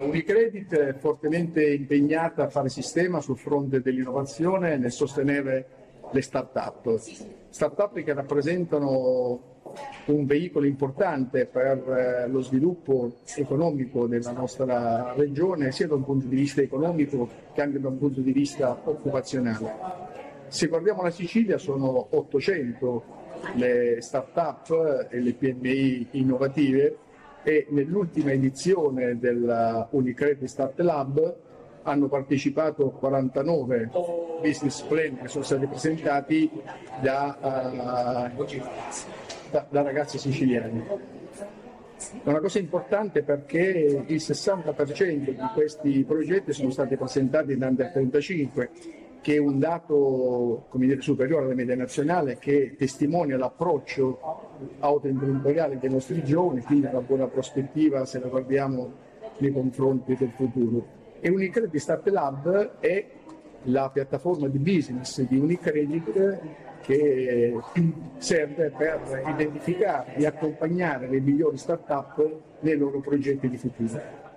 Unicredit è fortemente impegnata a fare sistema sul fronte dell'innovazione nel sostenere le start-up. Start-up che rappresentano un veicolo importante per eh, lo sviluppo economico della nostra regione, sia da un punto di vista economico che anche da un punto di vista occupazionale. Se guardiamo la Sicilia sono 800 le start-up e le PMI innovative e nell'ultima edizione della Unicredit Start Lab hanno partecipato 49 business plan che sono stati presentati da, uh, da, da ragazzi siciliani. È una cosa importante perché il 60% di questi progetti sono stati presentati in Under 35 che è un dato dire, superiore alla media nazionale che testimonia l'approccio autoimprenditoriale dei nostri giovani, quindi una buona prospettiva se la guardiamo nei confronti del futuro. E Unicredit Start Lab è la piattaforma di business di Unicredit che serve per identificare e accompagnare le migliori start-up nei loro progetti di futuro.